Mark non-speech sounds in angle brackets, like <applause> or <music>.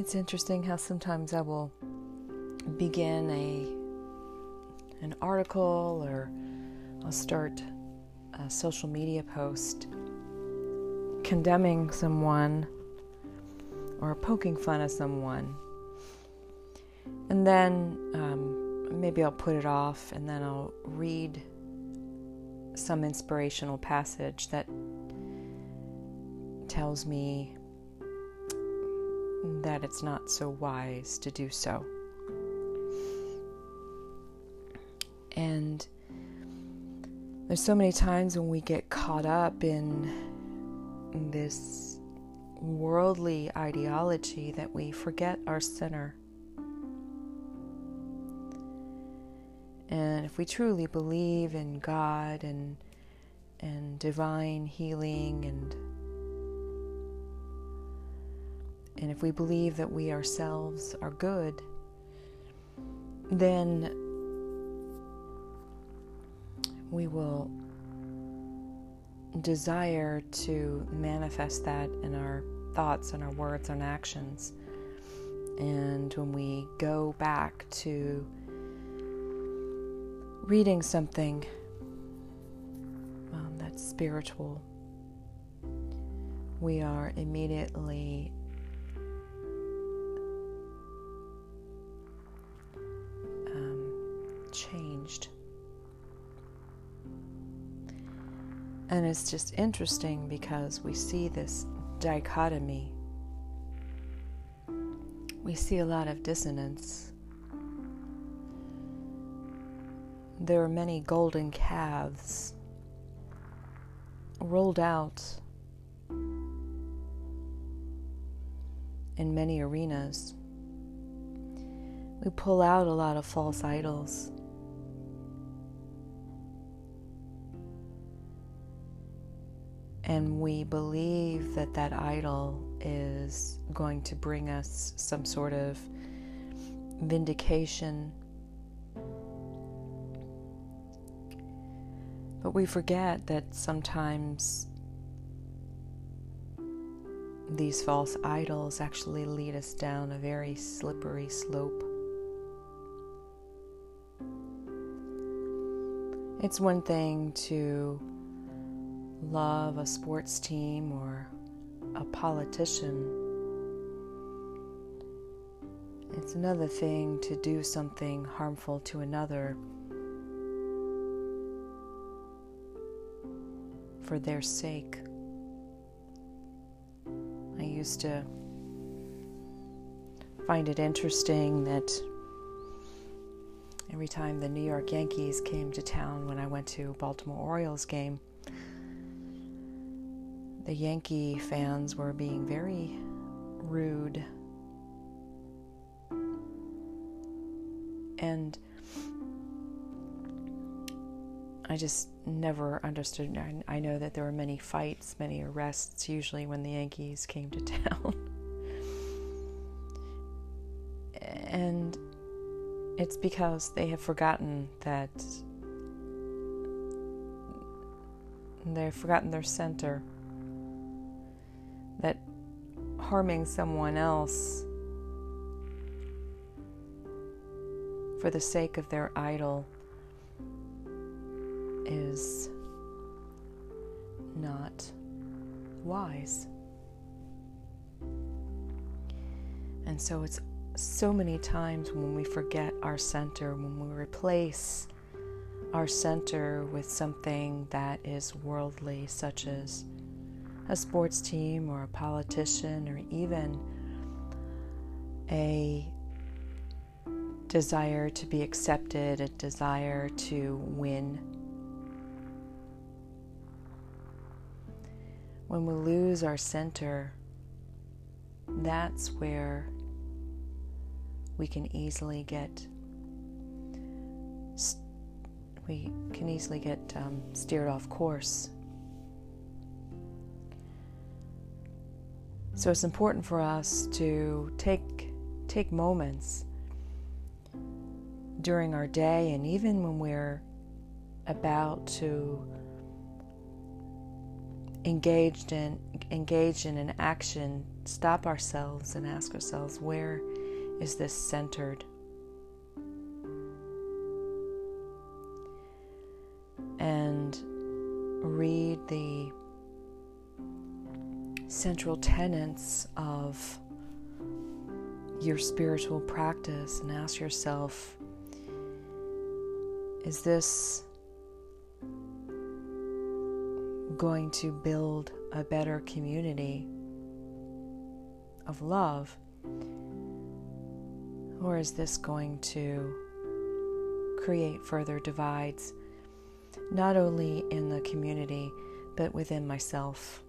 It's interesting how sometimes I will begin a an article or I'll start a social media post condemning someone or poking fun of someone. And then um, maybe I'll put it off and then I'll read some inspirational passage that tells me that it's not so wise to do so. And there's so many times when we get caught up in this worldly ideology that we forget our center. And if we truly believe in God and and divine healing and and if we believe that we ourselves are good, then we will desire to manifest that in our thoughts and our words and actions. And when we go back to reading something um, that's spiritual, we are immediately changed. And it's just interesting because we see this dichotomy. We see a lot of dissonance. There are many golden calves rolled out in many arenas. We pull out a lot of false idols. And we believe that that idol is going to bring us some sort of vindication. But we forget that sometimes these false idols actually lead us down a very slippery slope. It's one thing to love a sports team or a politician. It's another thing to do something harmful to another for their sake. I used to find it interesting that every time the New York Yankees came to town when I went to Baltimore Orioles game, the Yankee fans were being very rude. And I just never understood. I know that there were many fights, many arrests, usually when the Yankees came to <laughs> town. and it's because they have forgotten that they've forgotten their center harming someone else for the sake of their idol is not wise. And so it's so many times when we forget our center, when we replace our center with something that is worldly, such as a sports team or a politician or even a desire to be accepted, a desire to win. When we lose our center, that's where we can easily get we can easily get um, steered off course So it's important for us to take take moments during our day and even when we're about to engaged in engage in an action, stop ourselves and ask ourselves, where is this centered? And read the central tenets of your spiritual practice and ask yourself is this going to build a better community of love? Or is this going to create further divides, not only in the community, but within myself?